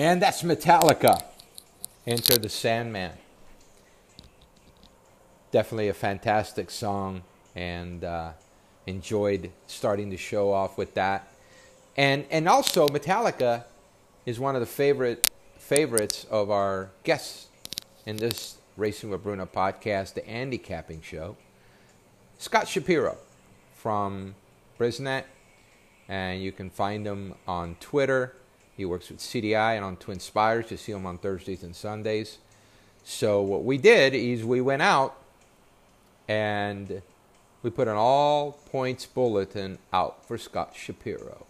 And that's Metallica. Enter the Sandman. Definitely a fantastic song, and uh, enjoyed starting the show off with that. And and also Metallica is one of the favorite favorites of our guests in this Racing with Bruno podcast, the handicapping show. Scott Shapiro from Brisnet, and you can find him on Twitter he works with CDI and on TwinSpires. You see him on Thursdays and Sundays. So what we did is we went out and we put an all points bulletin out for Scott Shapiro.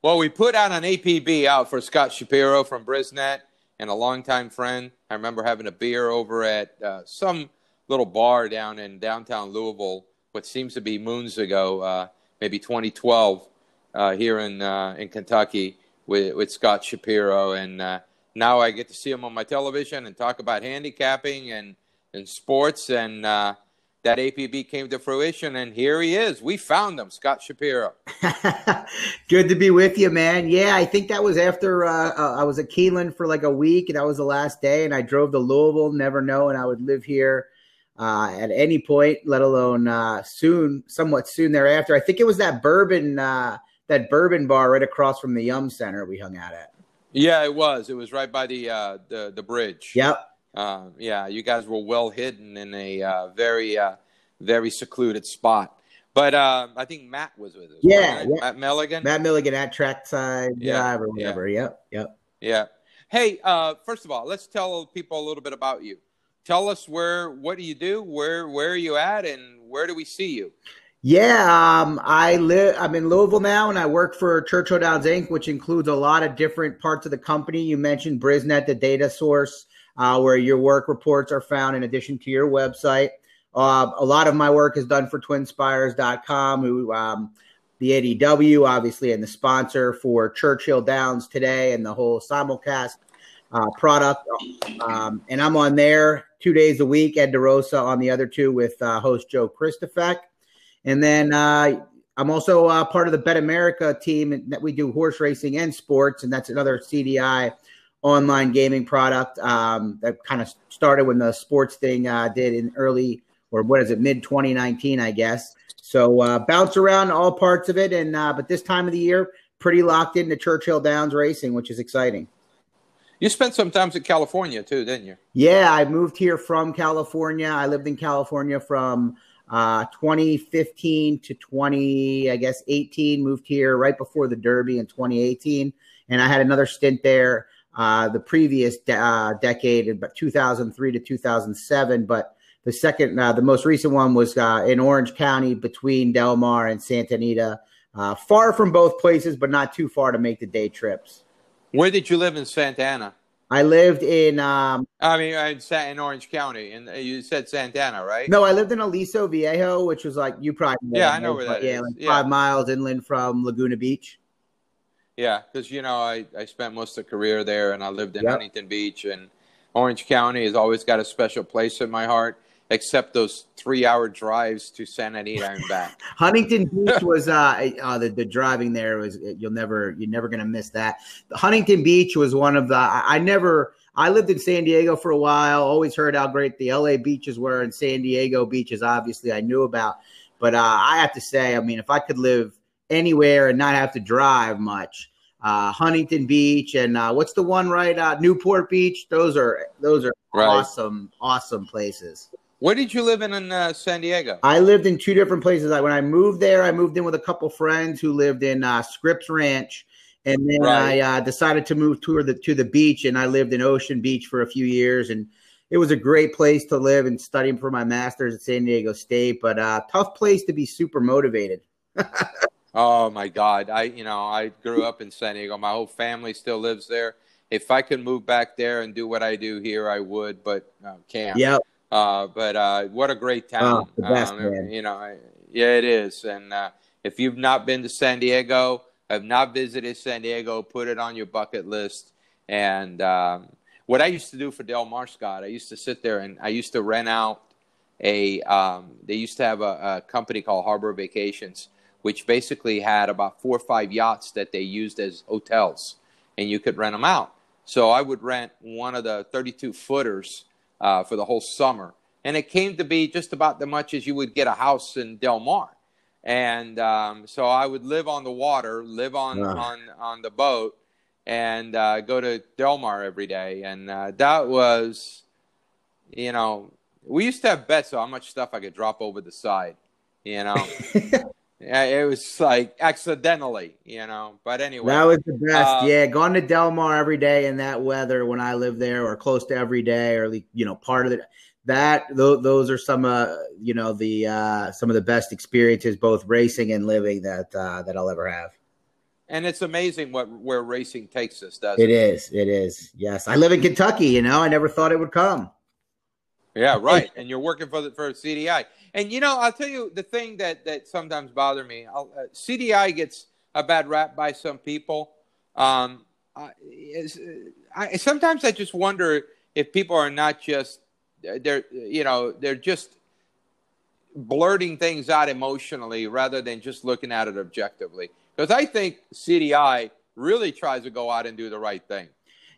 Well, we put out an APB out for Scott Shapiro from Brisnet and a longtime friend. I remember having a beer over at uh, some little bar down in downtown Louisville, what seems to be moons ago. Uh, maybe 2012 uh, here in uh, in Kentucky with with Scott Shapiro, and uh, now I get to see him on my television and talk about handicapping and and sports, and uh, that APB came to fruition, and here he is. We found him, Scott Shapiro. Good to be with you, man. Yeah, I think that was after uh, uh, I was at Keeneland for like a week, and that was the last day, and I drove to Louisville, never knowing I would live here uh, at any point, let alone uh, soon, somewhat soon thereafter. I think it was that bourbon, uh, that bourbon bar right across from the Yum Center we hung out at. Yeah, it was. It was right by the uh, the the bridge. Yep. Uh, yeah, you guys were well hidden in a uh, very very secluded spot. But I think Matt was with us. Yeah, right? yeah. Matt Milligan. Matt Milligan at Trackside yeah, Drive or whatever. Yeah. Yep. Yep. Yeah. Hey, first of all, let's tell people a little bit about you tell us where what do you do? Where where are you at? And where do we see you? Yeah um, i live i'm in louisville now and i work for churchill downs inc which includes a lot of different parts of the company. You mentioned brisnet the data source uh, where your work reports are found in addition to your website. Uh, a lot of my work is done for twinspires.com who um, the ADW, obviously, and the sponsor for Churchill Downs today and the whole simulcast uh, product. Um, and I'm on there two days a week. Ed DeRosa on the other two with uh, host Joe Kristufek. And then uh, I'm also uh, part of the Bet America team that we do horse racing and sports, and that's another CDI online gaming product um, that kind of started when the sports thing uh, did in early or what is it mid 2019, I guess. So uh, bounce around all parts of it, and uh, but this time of the year, pretty locked into Churchill Downs racing, which is exciting. You spent some time in California too, didn't you? Yeah, I moved here from California. I lived in California from uh, 2015 to 20, I guess 18. Moved here right before the Derby in 2018, and I had another stint there uh, the previous de- uh, decade, about 2003 to 2007. But the second, uh, the most recent one was uh, in Orange County between Del Mar and Santa Anita. Uh, far from both places, but not too far to make the day trips. Where did you live in Santa Ana? I lived in. Um, I mean, I sat in Orange County, and you said Santa Ana, right? No, I lived in Aliso Viejo, which was like you probably. Know yeah, I know where that yeah, is. Like yeah, five miles inland from Laguna Beach. Yeah, because you know I, I spent most of the career there, and I lived in yep. Huntington Beach, and Orange County has always got a special place in my heart except those three hour drives to Santa Anita and back. Huntington Beach was uh, uh, the, the driving there was you'll never you're never gonna miss that. Huntington Beach was one of the I, I, never I lived in San Diego for a while, always heard how great the LA beaches were and San Diego beaches obviously I knew about. But uh, I have to say, I mean, if I could live anywhere and not have to drive much, uh, Huntington Beach and uh, what's the one right? Uh, Newport Beach. Those are those are right. awesome, awesome places. Where did you live in in uh, San Diego? I lived in two different places. I, when I moved there, I moved in with a couple friends who lived in uh, Scripps Ranch, and then right. I uh, decided to move to the to the beach, and I lived in Ocean Beach for a few years, and it was a great place to live and studying for my master's at San Diego State, but uh, tough place to be super motivated. oh my God! I you know I grew up in San Diego. My whole family still lives there. If I could move back there and do what I do here, I would, but uh, can't. Yep. Uh, but uh, what a great oh, town! Oh, best, um, you know, yeah, it is. And uh, if you've not been to San Diego, have not visited San Diego, put it on your bucket list. And um, what I used to do for Del Mar, Scott, I used to sit there and I used to rent out a. Um, they used to have a, a company called Harbor Vacations which basically had about four or five yachts that they used as hotels, and you could rent them out. So I would rent one of the 32 footers uh, for the whole summer, and it came to be just about the much as you would get a house in Del Mar. And um, so I would live on the water, live on on on the boat, and uh, go to Del Mar every day, and uh, that was, you know, we used to have bets on how much stuff I could drop over the side, you know. it was like accidentally, you know. But anyway, that was the best. Uh, yeah, going to Del Mar every day in that weather when I lived there, or close to every day, or you know, part of it. That those, those are some, uh, you know, the uh, some of the best experiences, both racing and living that uh, that I'll ever have. And it's amazing what where racing takes us, doesn't it? It is. It is. Yes, I live in Kentucky. You know, I never thought it would come. Yeah, right. and you're working for the for CDI. And you know, I'll tell you the thing that that sometimes bother me. Uh, CDI gets a bad rap by some people. Um, uh, I, sometimes I just wonder if people are not just they're you know they're just blurting things out emotionally rather than just looking at it objectively. Because I think CDI really tries to go out and do the right thing.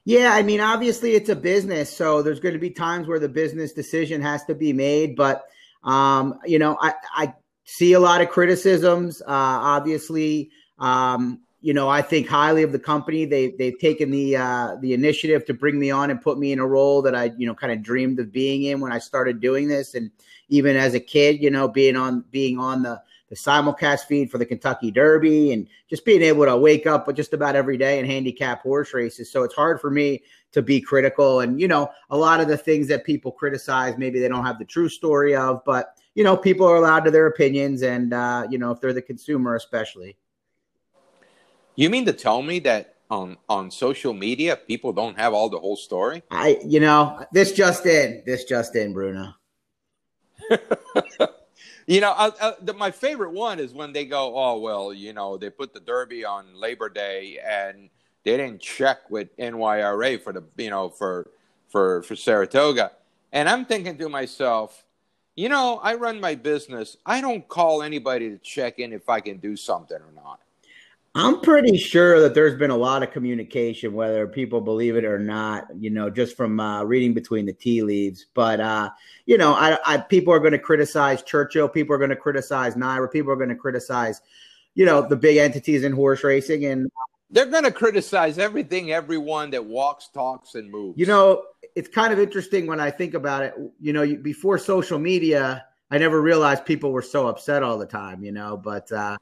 Yeah, I mean, obviously it's a business, so there's going to be times where the business decision has to be made. But um, you know, I, I see a lot of criticisms. Uh, obviously, um, you know, I think highly of the company. They they've taken the uh, the initiative to bring me on and put me in a role that I you know kind of dreamed of being in when I started doing this, and even as a kid, you know, being on being on the the simulcast feed for the Kentucky Derby and just being able to wake up just about every day and handicap horse races. So it's hard for me to be critical. And, you know, a lot of the things that people criticize, maybe they don't have the true story of, but, you know, people are allowed to their opinions. And, uh, you know, if they're the consumer, especially. You mean to tell me that on on social media people don't have all the whole story? I, you know, this just in, this just in, Bruno. You know, I, I, the, my favorite one is when they go, "Oh well, you know, they put the Derby on Labor Day and they didn't check with NYRA for the, you know, for for for Saratoga," and I'm thinking to myself, you know, I run my business. I don't call anybody to check in if I can do something or not. I'm pretty sure that there's been a lot of communication, whether people believe it or not, you know, just from uh, reading between the tea leaves. But, uh, you know, I, I, people are going to criticize Churchill. People are going to criticize NYRA. People are going to criticize, you know, the big entities in horse racing. And they're going to criticize everything, everyone that walks, talks, and moves. You know, it's kind of interesting when I think about it. You know, before social media, I never realized people were so upset all the time, you know, but, uh,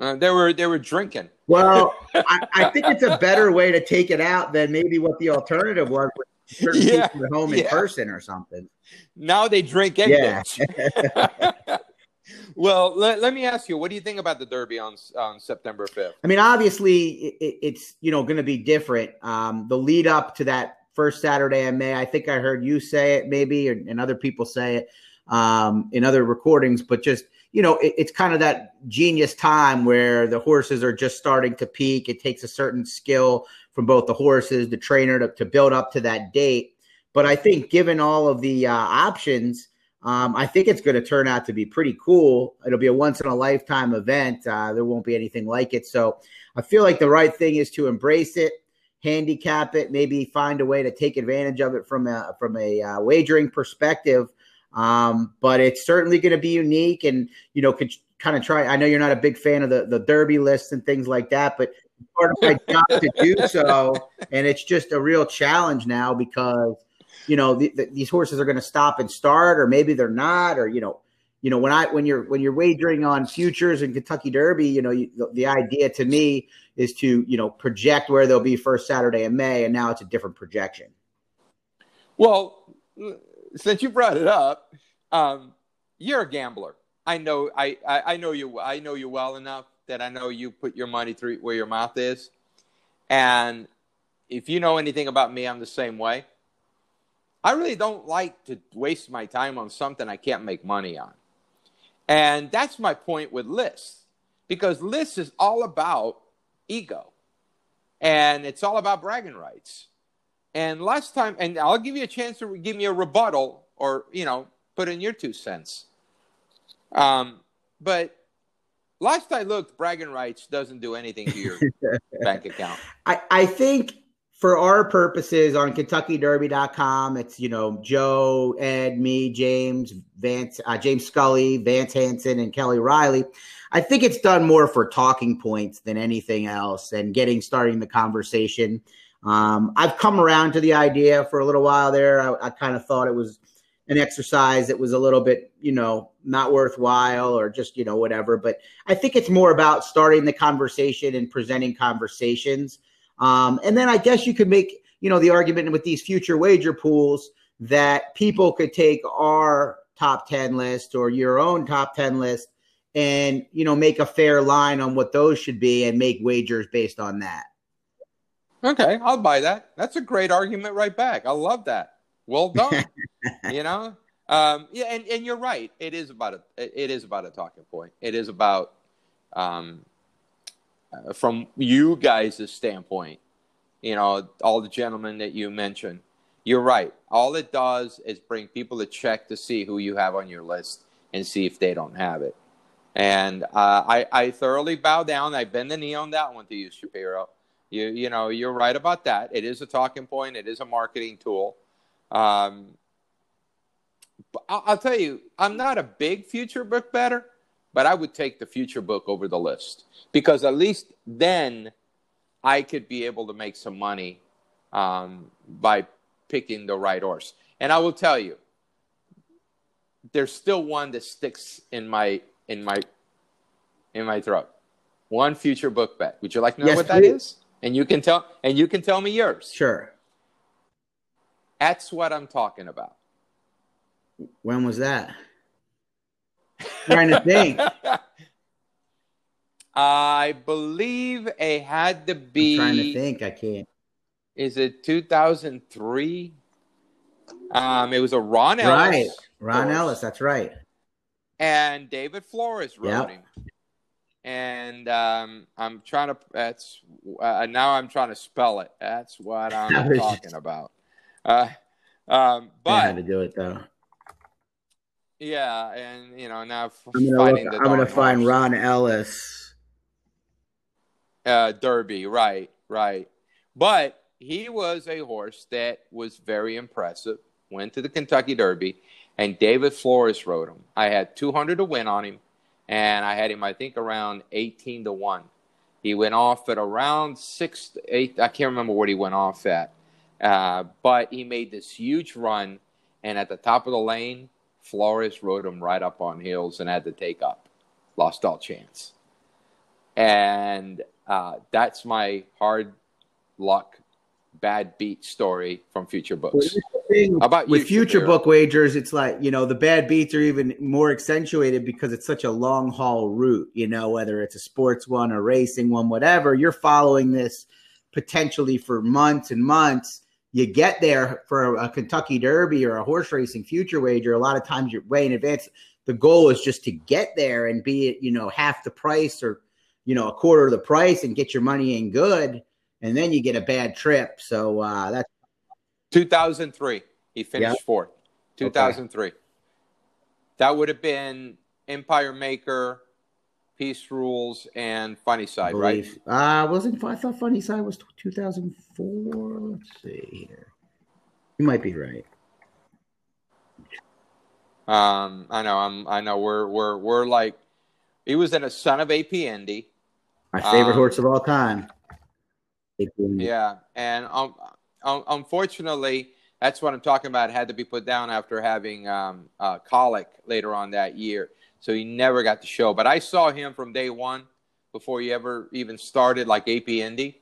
uh, they were they were drinking. Well, I, I, think it's a better way to take it out than maybe what the alternative was with certain yeah, people at home in person or something. Now they drink yeah. well, let, let me ask you, what do you think about the Derby on on September fifth? I mean, obviously, it, it's you know going to be different. Um, the lead up to that first Saturday in May, I think I heard you say it, maybe, and, and other people say it um, in other recordings, but just you know, it, it's kind of that genius time where the horses are just starting to peak. It takes a certain skill from both the horses, the trainer to, to build up to that date. But I think, given all of the uh, options, um, I think it's going to turn out to be pretty cool. It'll be a once in a lifetime event. Uh, there won't be anything like it. So I feel like the right thing is to embrace it, handicap it, maybe find a way to take advantage of it from a from a uh, wagering perspective. Um, but it's certainly going to be unique and, you know, could kind of try. I know you're not a big fan of the, the Derby lists and things like that, but part of my job to do so. And it's just a real challenge now because, you know, the, the, these horses are going to stop and start, or maybe they're not, or, you know, you know when I when you're when you're wagering on futures and Kentucky Derby, you know you, the, the, idea to me is to you know project where they'll be first Saturday in May, and now it's a different projection. Well, since you brought it up, um, you're a gambler. I know. I, I, I know you. I know you well enough that I know you put your money through where your mouth is. And if you know anything about me, I'm the same way. I really don't like to waste my time on something I can't make money on. And that's my point with lists, because lists is all about ego, and it's all about bragging rights. And last time, and I'll give you a chance to give me a rebuttal or, you know, put in your two cents. Um, but last I looked, bragging rights doesn't do anything to your bank account. I, I think for our purposes on KentuckyDerby.com, it's you know Joe, Ed, me, James, Vance, uh, James Scully, Vance Hanson, and Kelly Riley. I think it's done more for talking points than anything else, and getting starting the conversation. Um, I've come around to the idea for a little while there. I, I kind of thought it was an exercise that was a little bit, you know, not worthwhile or just, you know, whatever. But I think it's more about starting the conversation and presenting conversations. Um, and then I guess you could make, you know, the argument with these future wager pools that people could take our top 10 list or your own top 10 list and, you know, make a fair line on what those should be and make wagers based on that. Okay, I'll buy that. That's a great argument right back. I love that. Well done. you know, um, yeah, and, and you're right. It is about a it is about a talking point. It is about um, uh, from you guys' standpoint. You know, all the gentlemen that you mentioned. You're right. All it does is bring people to check to see who you have on your list and see if they don't have it. And uh, I, I thoroughly bow down. I bend the knee on that one to you, Shapiro. You, you know, you're right about that. It is a talking point. It is a marketing tool. Um, I'll tell you, I'm not a big future book better, but I would take the future book over the list because at least then I could be able to make some money um, by picking the right horse. And I will tell you, there's still one that sticks in my in my in my throat. One future book bet. Would you like to know yes, what that please. is? And you can tell and you can tell me yours. Sure. That's what I'm talking about. When was that? Trying to think. I believe it had to be. I'm trying to think. I can't. Is it 2003? Um, it was a Ron Ellis. Right, Ron course. Ellis. That's right. And David Flores rode yep. him. And um, I'm trying to. That's uh, now I'm trying to spell it. That's what I'm talking about. Uh, um, but I had to do it though. Yeah, and you know now I'm gonna, look, I'm gonna find Ron Ellis. Uh, Derby, right, right. But he was a horse that was very impressive. Went to the Kentucky Derby, and David Flores rode him. I had 200 to win on him, and I had him, I think, around 18 to one. He went off at around six, eight. I can't remember what he went off at. Uh, but he made this huge run, and at the top of the lane, Flores rode him right up on hills and had to take up. Lost all chance. And uh, that's my hard luck, bad beat story from Future Books. Well, about with you, Future Book wagers, it's like you know the bad beats are even more accentuated because it's such a long haul route. You know whether it's a sports one, a racing one, whatever. You're following this potentially for months and months you get there for a Kentucky Derby or a horse racing future wager, a lot of times you're way in advance. The goal is just to get there and be it, you know, half the price or, you know, a quarter of the price and get your money in good. And then you get a bad trip. So uh, that's 2003. He finished yep. fourth. 2003. Okay. That would have been Empire Maker, Peace Rules, and Funny Cide, right? Uh wasn't I thought Funny Cide was 2004. Let's see here. You might be right. Um, I know. I'm. I know. We're we're we're like. He was in a son of AP Indy. My favorite um, horse of all time. Yeah, and um, um, unfortunately, that's what I'm talking about. Had to be put down after having um, uh, colic later on that year so he never got to show. But I saw him from day one before he ever even started like AP Indy.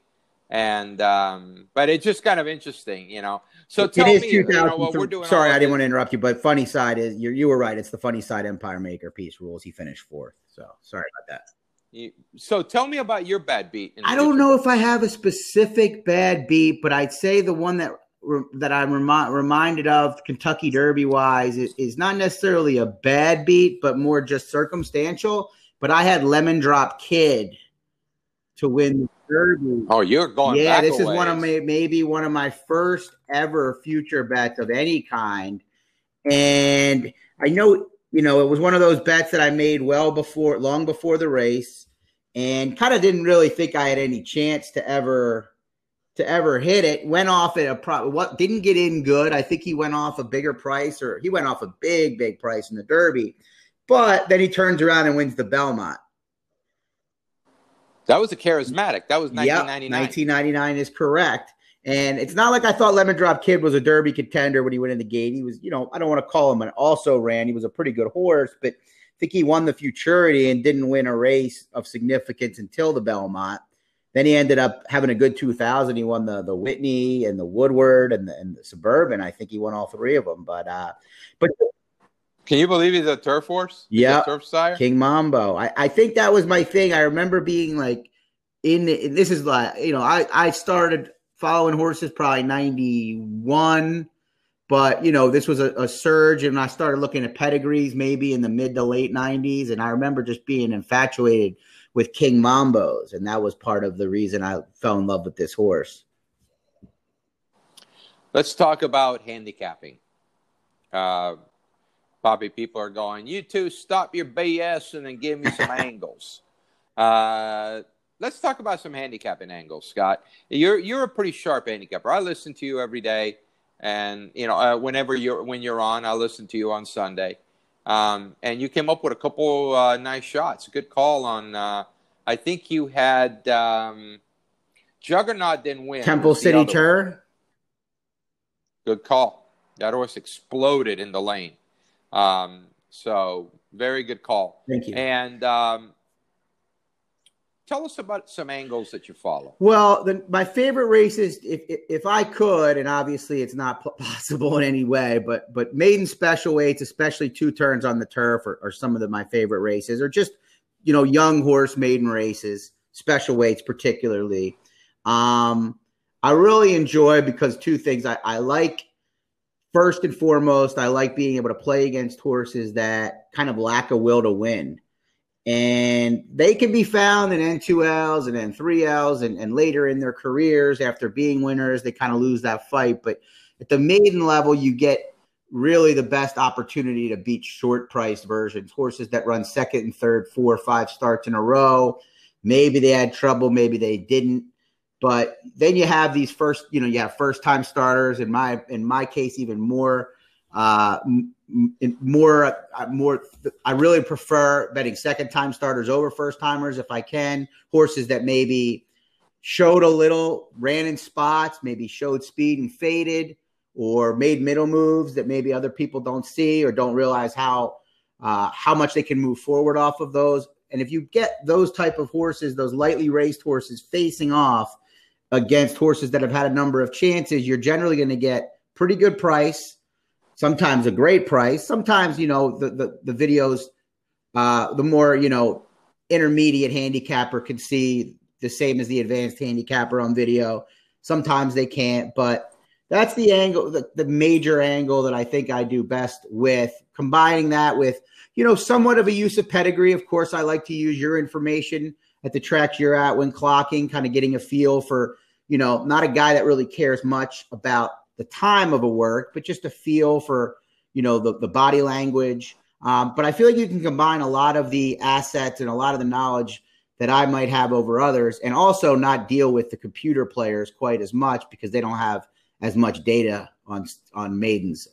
And um, but it's just kind of interesting, you know. So tell me, you know, what we're doing. Sorry, I didn't want to interrupt you, but Funny Cide is you you were right. It's the Funny Cide Empire Maker Peace Rules. He finished fourth, so sorry about that. You, so tell me about your bad beat. I don't know if I have a specific bad beat, but I'd say the one that that I'm remi- reminded of Kentucky Derby wise is, is, not necessarily a bad beat, but more just circumstantial. But I had Lemon Drop Kid to win the Derby. Oh, you're going. Yeah, this is one of my maybe one of my first ever future bets of any kind, and I know you know, it was one of those bets that I made well before, long before the race, and kind of didn't really think I had any chance to ever to ever hit it. Went off at a pro. What didn't get in good. I think he went off a bigger price, or he went off a big, big price in the Derby. But then he turns around and wins the Belmont. That was a charismatic. That was 1999. Yep, 1999 is correct. And it's not like I thought Lemon Drop Kid was a Derby contender when he went in the gate. He was, you know, I don't want to call him an also ran. He was a pretty good horse, but I think he won the Futurity and didn't win a race of significance until the Belmont. Then he ended up having a good 2000. He won the the Whitney and the Woodward and the, and the Suburban. I think he won all three of them. But uh, but can you believe he's a turf horse? Yeah, turf sire. King Mambo. I, I think that was my thing. I remember being like in this is like you know I I started following horses probably 91 but you know this was a, a, surge and i started looking at pedigrees maybe in the mid to late 90s and i remember just being infatuated with king mambos and that was part of the reason i fell in love with this horse let's talk about handicapping uh, Bobby, people are going, you two stop your BS and then give me some angles. Uh, let's talk about some handicapping angles, Scott. You're you're a pretty sharp handicapper. I listen to you every day, and you know uh, whenever you're when you're on, I listen to you on Sunday. Um, and you came up with a couple uh, nice shots. Good call on. Uh, I think you had um, Juggernaut didn't win. Temple City Tour. Good call. That horse exploded in the lane. Um, so very good call. Thank you. And um, tell us about some angles that you follow. Well, the, my favorite races, if, if, if I could, and obviously it's not possible in any way, but but maiden special weights, especially two turns on the turf, are, are some of the, my favorite races, or just you know young horse maiden races, special weights particularly. Um, I really enjoy because two things I, I like. First and foremost, I like being able to play against horses that kind of lack a will to win and they can be found in N2Ls and N3Ls and, and later in their careers after being winners, they kind of lose that fight. But at the maiden level, you get really the best opportunity to beat short priced versions, horses that run second and third, four or five starts in a row. Maybe they had trouble, maybe they didn't. But then you have these first, you know, you have first time starters. In my in my case, even more uh, more, uh, more. I really prefer betting second time starters over first timers if I can. Horses that maybe showed a little, ran in spots, maybe showed speed and faded, or made middle moves that maybe other people don't see or don't realize how uh, how much they can move forward off of those. And if you get those type of horses, those lightly raced horses facing off against horses that have had a number of chances, you're generally going to get pretty good price sometimes a great price. Sometimes, you know, the the, the videos, uh, the more you know, intermediate handicapper can see the same as the advanced handicapper on video. Sometimes they can't, but that's the angle, the, the major angle that I think I do best with combining that with, you know, somewhat of a use of pedigree. Of course, I like to use your information at the track you're at when clocking, kind of getting a feel for, you know, not a guy that really cares much about the time of a work, but just a feel for you know the, the body language. Um, but I feel like you can combine a lot of the assets and a lot of the knowledge that I might have over others, and also not deal with the computer players quite as much because they don't have as much data on on maidens.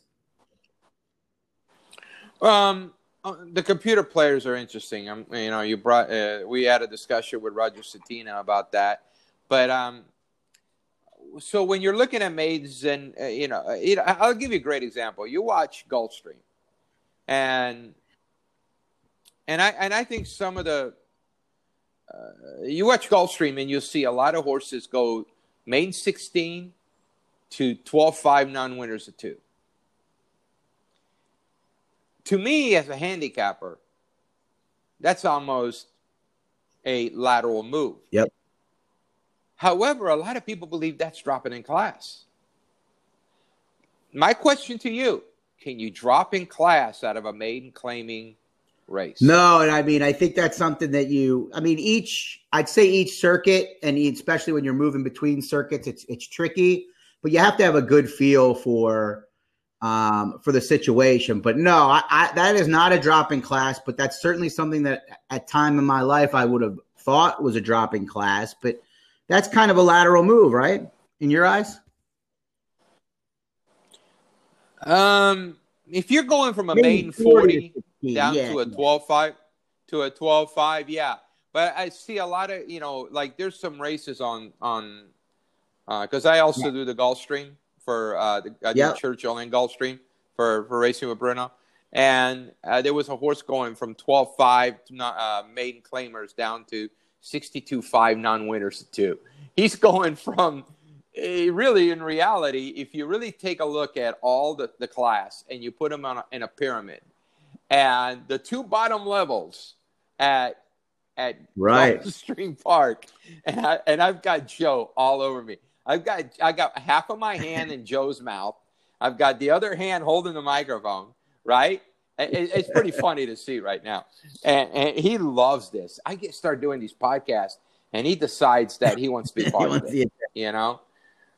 Um, uh, the computer players are interesting. Um, you know, you brought uh, we had a discussion with Roger Satina about that, but um, so when you're looking at maids, and uh, you know, uh, know, I'll give you a great example. You watch Gulfstream, and and I and I think some of the uh, you watch Gulfstream and you'll see a lot of horses go main 16 to 12 5 non winners of two. To me, as a handicapper, that's almost a lateral move. Yep. However, a lot of people believe that's dropping in class. My question to you can you drop in class out of a maiden claiming race? No, and I mean, I think that's something that you, I mean, each, I'd say each circuit, and especially when you're moving between circuits, it's, it's tricky, but you have to have a good feel for um, for the situation. But no, I, I, that is not a drop in class. But that's certainly something that at time in my life I would have thought was a drop in class. But that's kind of a lateral move, right? In your eyes? Um, if you're going from a main 40 down yeah. to a 12.5 to a 12.5, yeah. But I see a lot of, you know, like there's some races on, on, because uh, I also yeah. do the Gulfstream for, uh, the, I do yep. Churchill and Gulfstream for, for racing with Bruno. And uh, there was a horse going from 12.5 uh, maiden claimers down to 62.5 non winners to two. He's going from Eh, really, in reality, if you really take a look at all the, the class and you put them on a, in a pyramid, and the two bottom levels at at right Stream Park, and I, and I've got Joe all over me. I've got I got half of my hand in Joe's mouth. I've got the other hand holding the microphone. Right, it's pretty funny to see right now, and, and he loves this. I get start doing these podcasts, and he decides that he wants to be part of it. You know,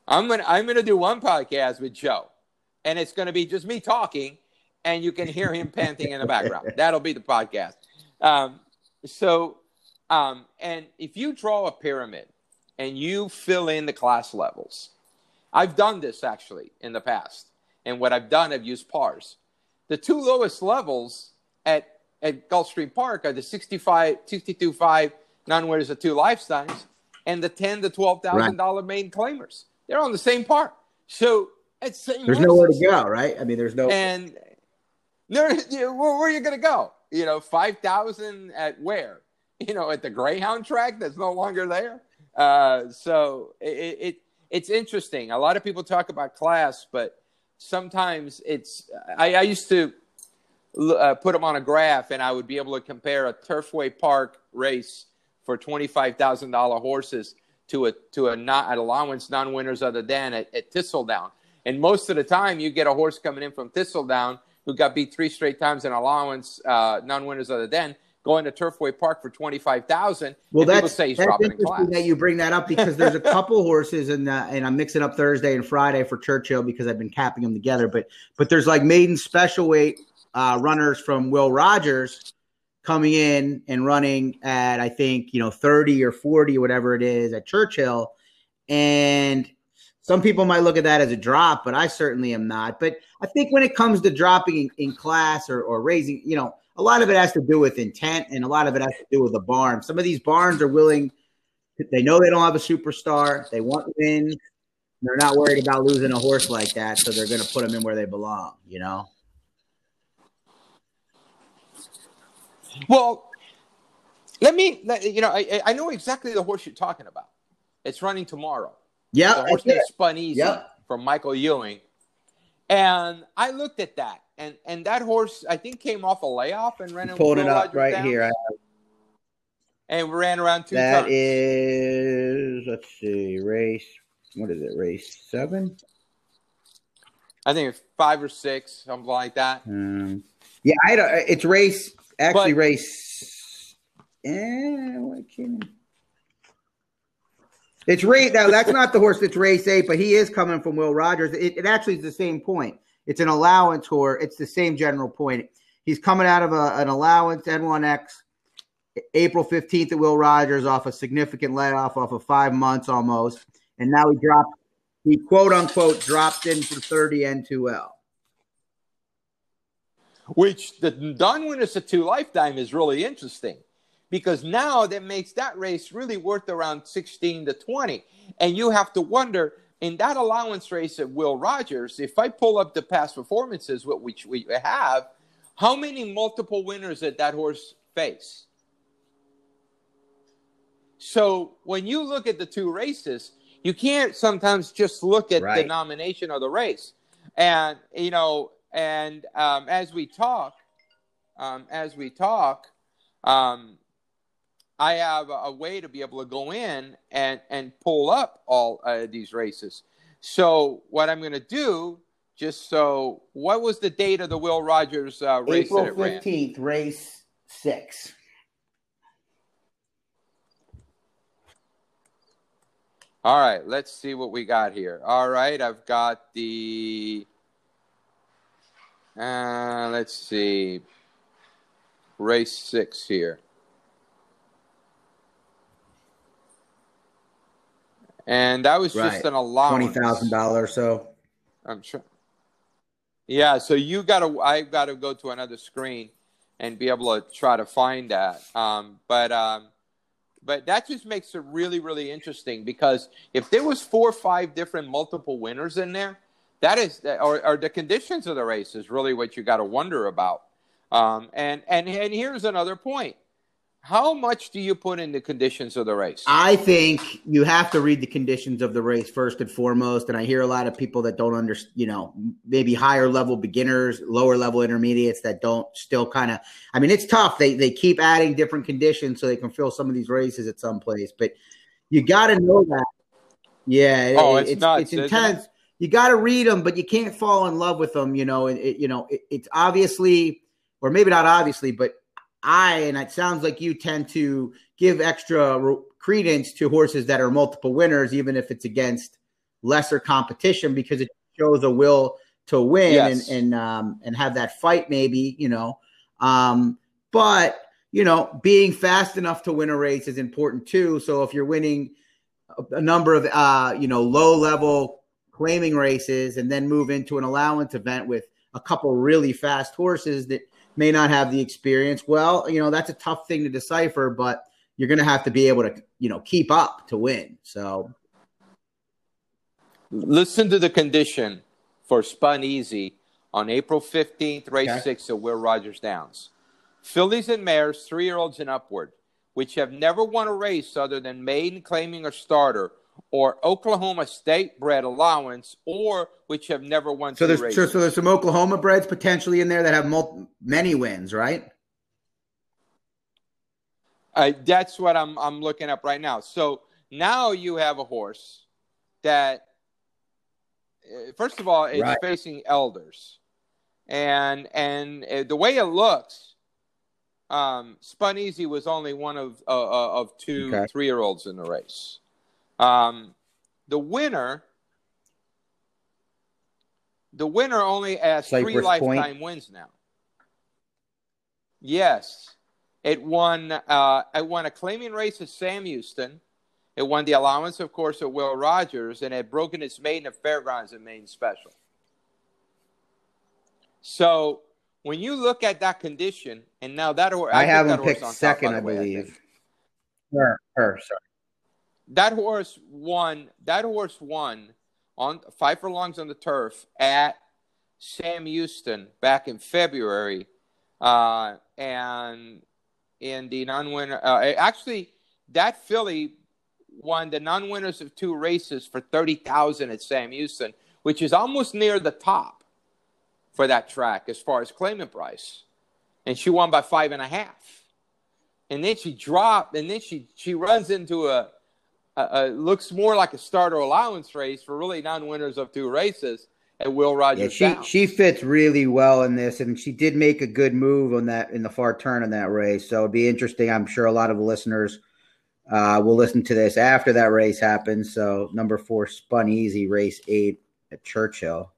I'm gonna I'm gonna do one podcast with Joe, and it's gonna be just me talking, and you can hear him panting in the background. That'll be the podcast. Um, so, um, and if you draw a pyramid and you fill in the class levels, I've done this actually in the past, and what I've done, I've used pars. The two lowest levels at at Gulfstream Park are the 65, 62.5 non-winners of two lifetimes and the ten to twelve thousand dollar main claimers. They're on the same park. So it's there's nowhere to go, right? I mean, there's no and there, where, where are you going to go? You know, five thousand at where? You know, at the Greyhound track that's no longer there. Uh, so it, it it's interesting. A lot of people talk about class, but sometimes it's. I, I used to uh, put them on a graph, and I would be able to compare a Turfway Park race for twenty five thousand dollar horses to a to a not an allowance non-winners other than at, at Thistledown. And most of the time, you get a horse coming in from Thistledown who got beat three straight times in allowance uh, non-winners other than going to Turfway Park for twenty five thousand. Well, that's, say he's that's interesting that you bring that up because there's a couple horses and and I'm mixing up Thursday and Friday for Churchill because I've been capping them together. But but there's like maiden special weight uh, runners from Will Rogers coming in and running at I think you know 30 or 40 whatever it is at Churchill and some people might look at that as a drop but I certainly am not but I think when it comes to dropping in, in class or, or raising you know a lot of it has to do with intent and a lot of it has to do with the barn some of these barns are willing they know they don't have a superstar they want wins they're not worried about losing a horse like that so they're going to put them in where they belong you know Well, let me, you know, I, I know exactly the horse you're talking about. It's running tomorrow. Yeah. The horse named Spun Easy yep. from Michael Ewing. And I looked at that, and and that horse, I think, came off a layoff and ran. Pulling it up right down, here. and ran around two. That times. is, let's see, race. What is it? Race seven. I think it's five or six, something like that. Um, yeah, I don't, it's race actually but, race. Eh, what kidding? It's race now. That's not the horse that's race eight, but he is coming from Will Rogers. It, it actually is the same point. It's an allowance horse. It's the same general point. He's coming out of a, an allowance N1X April 15th at Will Rogers off a significant layoff off of five months almost. And now he dropped, he quote unquote dropped in for 30 N2L which the Don winners of two lifetime is really interesting because now that makes that race really worth around 16 to 20. And you have to wonder in that allowance race at Will Rogers, if I pull up the past performances, which we have, how many multiple winners did that horse face? So when you look at the two races, you can't sometimes just look at right. the nomination of the race. And, you know, and um, as we talk, um, as we talk, um, I have a, way to be able to go in and, and pull up all uh, these races. So what I'm going to do, just so, what was the date of the Will Rogers uh, race? April 15th, race six. All right, let's see what we got here. All right, I've got the Uh, let's see. Race six here. And that was Right. just an allowance. Twenty thousand dollars. So I'm sure. Yeah, so you got to. I got to go to another screen and be able to try to find that. Um, but um, but that just makes it really really interesting because if there was four or five different multiple winners in there, that is or, or the conditions of the race is really what you got to wonder about. Um, and and and here's another point. How much do you put in the conditions of the race? I think you have to read the conditions of the race first and foremost. And I hear a lot of people that don't understand, you know, maybe higher level beginners, lower level intermediates that don't still kind of. I mean, it's tough. They they keep adding different conditions so they can fill some of these races at some place. But you got to know that. Yeah, Oh, it- it's it's, nuts, it's isn't it? intense. You got to read them, but you can't fall in love with them. You know, it, it- you know, it, it's obviously, or maybe not obviously, but I and it sounds like you tend to give extra re- credence to horses that are multiple winners, even if it's against lesser competition, because it shows a will to win Yes. and and um, and have that fight, maybe you know. Um, but you know, being fast enough to win a race is important too. So if you're winning a, a number of uh, you know low level claiming races and then move into an allowance event with a couple really fast horses that may not have the experience. Well, you know, that's a tough thing to decipher, but you're going to have to be able to, you know, keep up to win. So, Listen to the condition for Spun Easy on April 15th, race Okay. six at Will Rogers Downs. Fillies and mares, three year olds and upward, which have never won a race other than maiden, claiming, or starter, or Oklahoma State bred allowance, or which have never won so there's races. so there's some Oklahoma breds potentially in there that have mul- many wins, right? Uh, that's what I'm I'm looking up right now. So now you have a horse that, uh, first of all, it's Right. facing elders, and and uh, the way it looks, um, Spun Easy was only one of uh, uh, of two Okay. three year olds in the race. Um, the winner. The winner only has three Cypress Point. lifetime wins now. Yes. It won. Uh, it won a claiming race at Sam Houston. It won the allowance, of course, at Will Rogers, and had broken its maiden at Fairgrounds and Maine Special. So when you look at that condition, and now that horse, I, have put him picked second, I believe. her, sorry. That horse won. That horse won on five furlongs on the turf at Sam Houston back in February, uh, and in the non-winner. Uh, actually, that filly won the non-winners of two races for thirty thousand at Sam Houston, which is almost near the top for that track as far as claimant price, and she won by five and a half. And then she dropped, and then she she runs into a uh, uh, looks more like a starter allowance race for really non-winners of two races at Will Rogers. Yeah, she Downs. she fits really well in this, and she did make a good move on that in the far turn in that race. So it'd be interesting. I'm sure a lot of listeners uh, will listen to this after that race happens. So number four, Spun Easy, race eight at Churchill.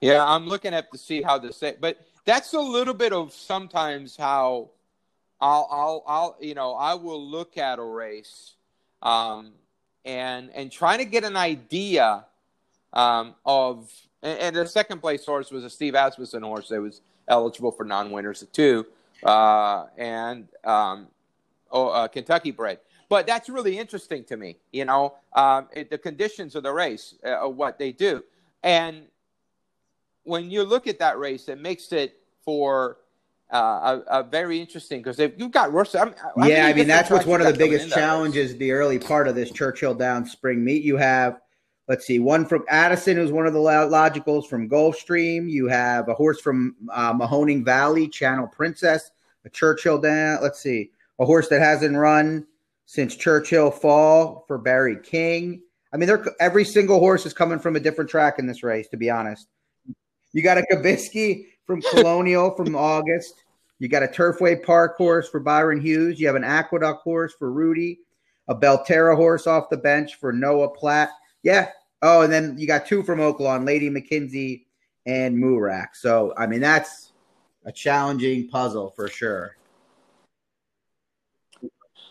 yeah, I'm looking at to see how to say, but that's a little bit of sometimes how I'll I'll I'll you know I will look at a race, um, and and trying to get an idea um, of and, and the second place horse was a Steve Asmussen horse that was eligible for non-winners too, uh, and um, oh, uh, Kentucky bred. But that's really interesting to me, you know, um, it, the conditions of the race, uh, what they do, and when you look at that race, it makes it for uh, very interesting because you've got Russell, I mean, how many yeah, I mean that's what's one of the biggest race? challenges. The early part of this Churchill Downs spring meet, you have. Let's see, one from Addison, who's one of the logicals from Gulfstream. You have a horse from uh, Mahoning Valley, Channel Princess, a Churchill Down. Let's see, a horse that hasn't run since Churchill Fall for Barry King. I mean, they're, every single horse is coming from a different track in this race. To be honest, you got a Kabisky from Colonial from August. You got a Turfway Park horse for Byron Hughes. You have an Aqueduct horse for Rudy, a Belterra horse off the bench for Noah Platt. Yeah. Oh, and then you got two from Oaklawn, Lady McKinsey and Murak. So I mean that's a challenging puzzle for sure.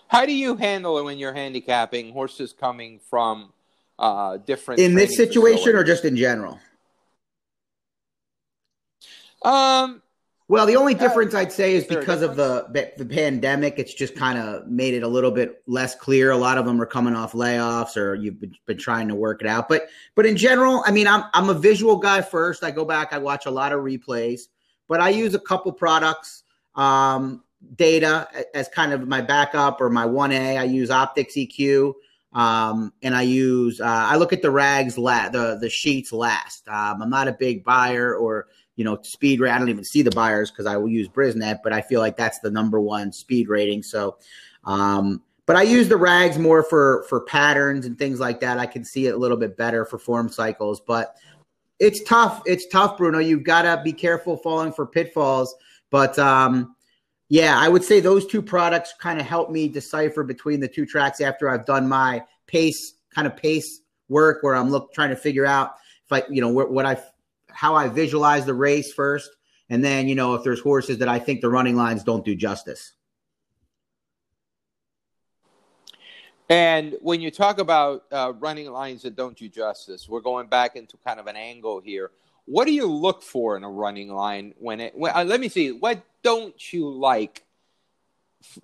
How do you handle it when you're handicapping horses coming from uh, different in this situation facilities? or just in general? Um, well, the only Uh, difference I'd say is is because of the the pandemic, it's just kind of made it a little bit less clear. A lot of them are coming off layoffs, or you've been, been trying to work it out. But but in general, I mean, I'm I'm a visual guy first. I go back, I watch a lot of replays, but I use a couple products, um, data as kind of my backup or my one A. I use OptixEQ. Um, and I use uh, I look at the rags la- the the sheets last. Um, I'm not a big Beyer or you know, speed rate. I don't even see the Beyers because I will use Brisnet, but I feel like that's the number one speed rating. So, um, but I use the rags more for for patterns and things like that. I can see it a little bit better for form cycles, but it's tough. It's tough, Bruno. You've got to be careful falling for pitfalls. But um, yeah, I would say those two products kind of help me decipher between the two tracks after I've done my pace kind of pace work where I'm look trying to figure out if I, you know, what, what I how I visualize the race first, and then you know if there's horses that I think the running lines don't do justice. And when you talk about uh, running lines that don't do justice, we're going back into kind of an angle here. What do you look for in a running line when it? When, uh, let me see. What don't you like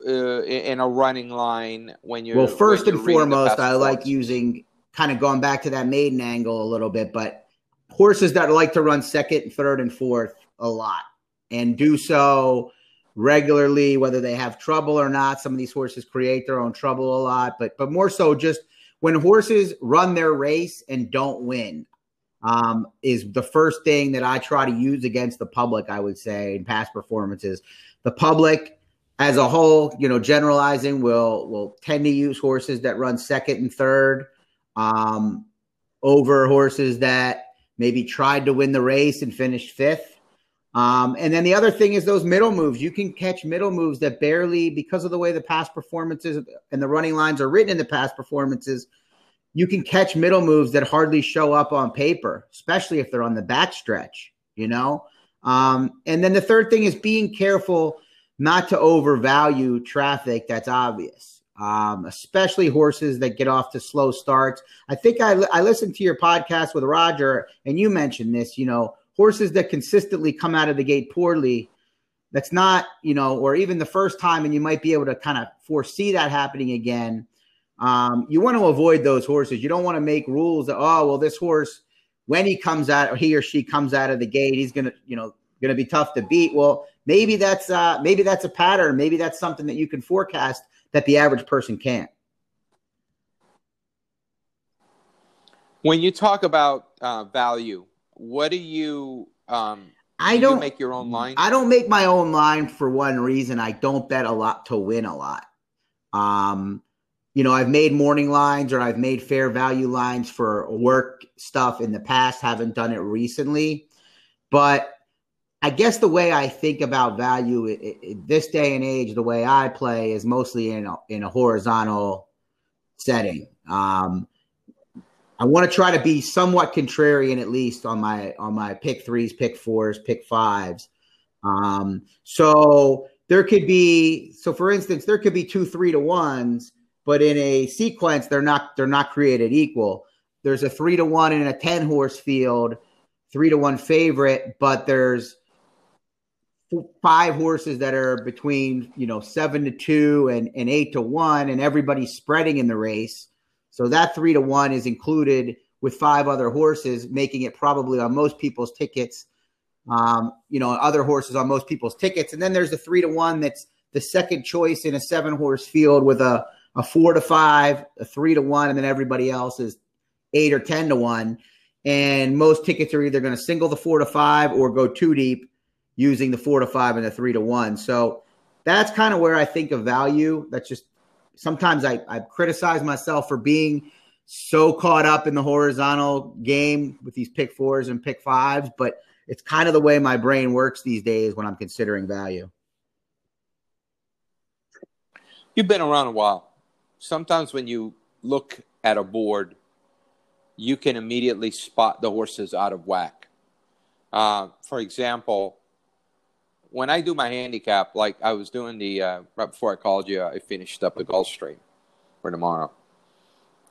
uh, in a running line when you're? Well, first and you're foremost, I like using kind of going back to that maiden angle a little bit, but horses that like to run second, third, and fourth a lot and do so regularly, whether they have trouble or not. Some of these horses create their own trouble a lot, but but more so just when horses run their race and don't win. Um, is the first thing that I try to use against the public, I would say, in past performances. The public as a whole, you know, generalizing will will tend to use horses that run second and third um, over horses that maybe tried to win the race and finished fifth. Um, and then the other thing is those middle moves. You can catch middle moves that barely, because of the way the past performances and the running lines are written in the past performances, you can catch middle moves that hardly show up on paper, especially if they're on the back stretch, you know? Um, and then the third thing is being careful not to overvalue traffic that's obvious, um, especially horses that get off to slow starts. I think I, I listened to your podcast with Roger, and you mentioned this, you know, horses that consistently come out of the gate poorly. That's not, you know, or even the first time, and you might be able to kind of foresee that happening again. Um, you want to avoid those horses. You don't want to make rules that, oh, well, this horse, when he comes out, or he or she comes out of the gate, he's gonna, you know, gonna be tough to beat. Well, maybe that's uh, maybe that's a pattern. Maybe that's something that you can forecast that the average person can't. When you talk about uh, value, what do you? Um, I do don't you make your own line. I don't make my own line for one reason. I don't bet a lot to win a lot. Um, you know, I've made morning lines or I've made fair value lines for work stuff in the past. Haven't done it recently, but I guess the way I think about value in this day and age, the way I play is mostly in a, in a horizontal setting. Um, I want to try to be somewhat contrarian, at least on my on my pick threes, pick fours, pick fives. Um, so there could be so for instance, there could be two three to ones, but in a sequence, they're not they're not created equal. There's a three to one in a ten horse field, three to one favorite, but there's five horses that are between you know seven to two and, and eight to one, and everybody's spreading in the race. So that three to one is included with five other horses, making it probably on most people's tickets. Um, you know, other horses on most people's tickets, and then there's the three to one that's the second choice in a seven horse field with a a four to five, a three to one, and then everybody else is eight or ten to one. And most tickets are either going to single the four to five or go too deep using the four to five and the three to one. So that's kind of where I think of value. That's just sometimes I, I criticize myself for being so caught up in the horizontal game with these pick fours and pick fives, but it's kind of the way my brain works these days when I'm considering value. You've been around a while. Sometimes when you look at a board, you can immediately spot the horses out of whack. Uh, for example, when I do my handicap, like I was doing the uh, right before I called you, I finished up the Gulfstream for tomorrow,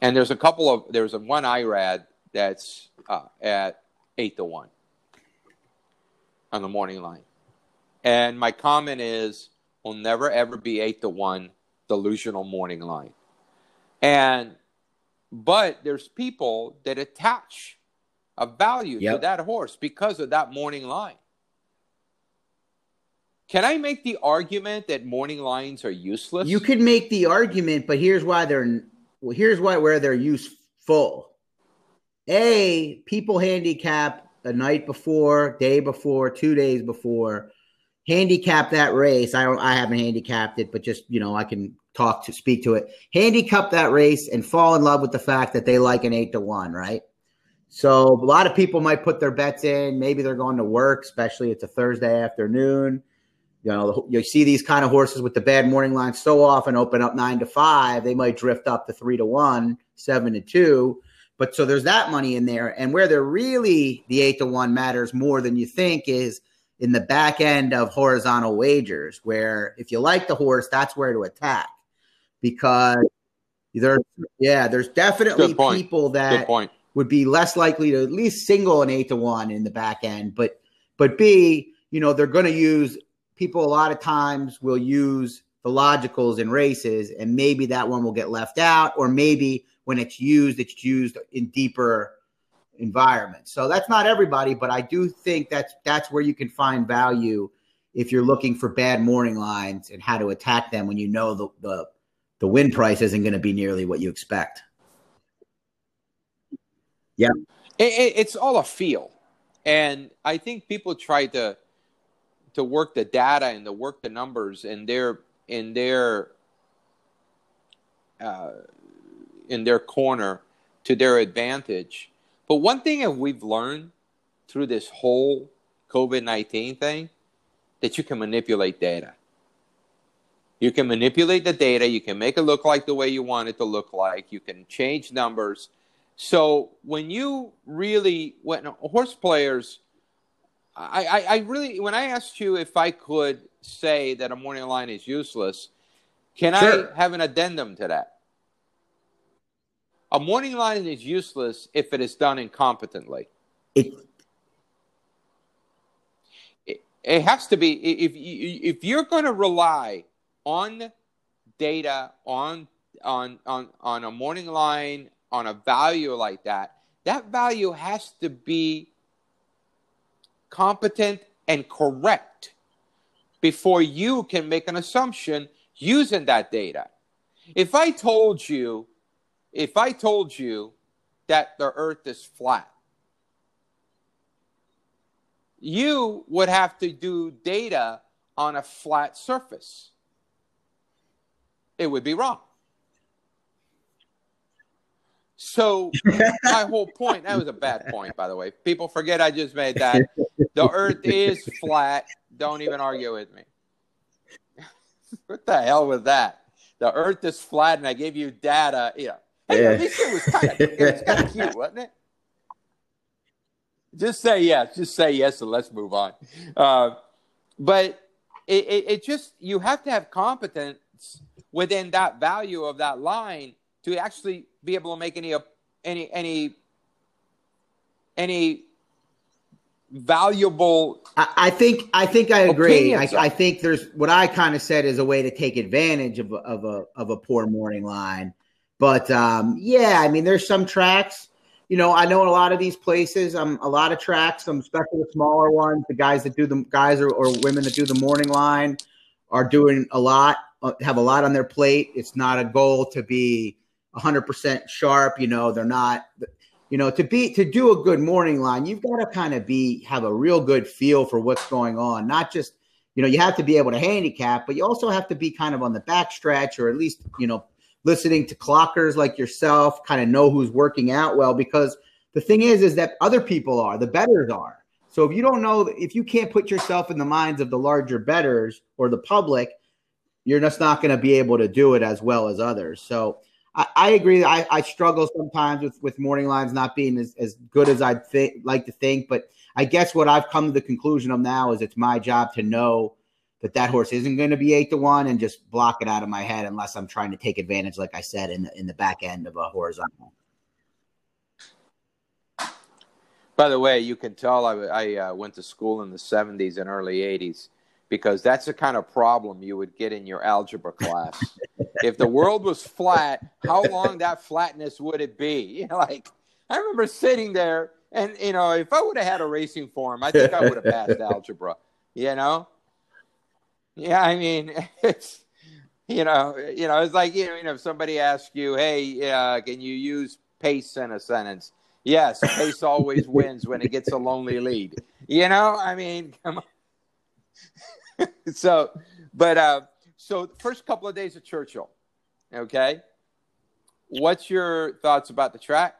and there's a couple of there's a one IRAD that's uh, at eight to one on the morning line, and my comment is, will never ever be eight to one delusional morning line, and but there's people that attach a value yep. to that horse because of that morning line. Can I make the argument that morning lines are useless? You could make the argument, but here's why they're well, here's why where they're useful. A, people handicap a night before, day before, two days before, handicap that race. I don't I haven't handicapped it, but just you know, I can talk to speak to it. Handicap that race and fall in love with the fact that they like an eight to one, right? So a lot of people might put their bets in. Maybe they're going to work, especially it's a Thursday afternoon. You know, you see these kind of horses with the bad morning line so often open up nine to five, they might drift up to three to one, seven to two. But so there's that money in there. And where they're really the eight to one matters more than you think is in the back end of horizontal wagers, where if you like the horse, that's where to attack. Because there, yeah, there's definitely people that would be less likely to at least single an eight to one in the back end. But but B, you know, they're going to use people a lot of times will use the logicals in races, and maybe that one will get left out, or maybe when it's used, it's used in deeper environments. So that's not everybody, but I do think that's that's where you can find value if you're looking for bad morning lines and how to attack them when you know the the, the win price isn't going to be nearly what you expect. Yeah, it, it, it's all a feel, and I think people try to to work the data and to work the numbers and their in their uh, in their corner to their advantage. But one thing that we've learned through this whole COVID nineteen thing that you can manipulate data. You can manipulate the data. You can make it look like the way you want it to look like. You can change numbers. So when you really, when horse players I, I, I really, when I asked you if I could say that a morning line is useless, can sure. I have an addendum to that? A morning line is useless if it is done incompetently. It, it, it has to be if if you're going to rely on data on on on on a morning line on a value like that that value has to be competent, and correct before you can make an assumption using that data. If I told you, if I told you that the earth is flat, you would have to do data on a flat surface. It would be wrong. So my whole point that was a bad point, by the way. People forget I just made that. The earth is flat. Don't even argue with me. what the hell was that? The earth is flat and I gave you data. Yeah. Hey, yeah. this was kind of was kind of cute, wasn't it? Just say yes. Just say yes and let's move on. Uh, but it, it, it just you have to have competence within that value of that line to actually be able to make any any any any valuable I, I think i think i agree. I, I, think there's what i kind of said is a way to take advantage of, of a of a poor morning line. But um yeah i mean there's some tracks you know i know in a lot of these places um a lot of tracks some especially the smaller ones the guys that do the guys or, or women that do the morning line are doing a lot uh, have a lot on their plate. It's not a goal to be 100% sharp. You know, they're not, you know, to be, to do a good morning line, you've got to kind of be, have a real good feel for what's going on. Not just, you know, you have to be able to handicap, but you also have to be kind of on the back stretch or at least, you know, listening to clockers like yourself, kind of know who's working out well. Because the thing is, is that other people are, the betters are. So if you don't know, if you can't put yourself in the minds of the larger betters or the public, you're just not going to be able to do it as well as others. So I, I agree. I, I struggle sometimes with, with morning lines not being as, as good as I'd think, like to think. But I guess what I've come to the conclusion of now is it's my job to know that that horse isn't going to be eight to one and just block it out of my head unless I'm trying to take advantage, like I said, in the, in the back end of a horizontal. By the way, you can tell I, I uh, went to school in the 70s and early 80s because that's the kind of problem you would get in your algebra class. if the world was flat, how long that flatness would it be? like, I remember sitting there, and you know, if I would have had a racing form, I think I would have passed algebra. You know? Yeah, I mean, it's you know, you know, it's like you know, you know if somebody asks you, "Hey, uh, can you use pace in a sentence?" Yes, pace always wins when it gets a lonely lead. You know, I mean, come on. so, but uh, so the first couple of days at Churchill, okay. What's your thoughts about the track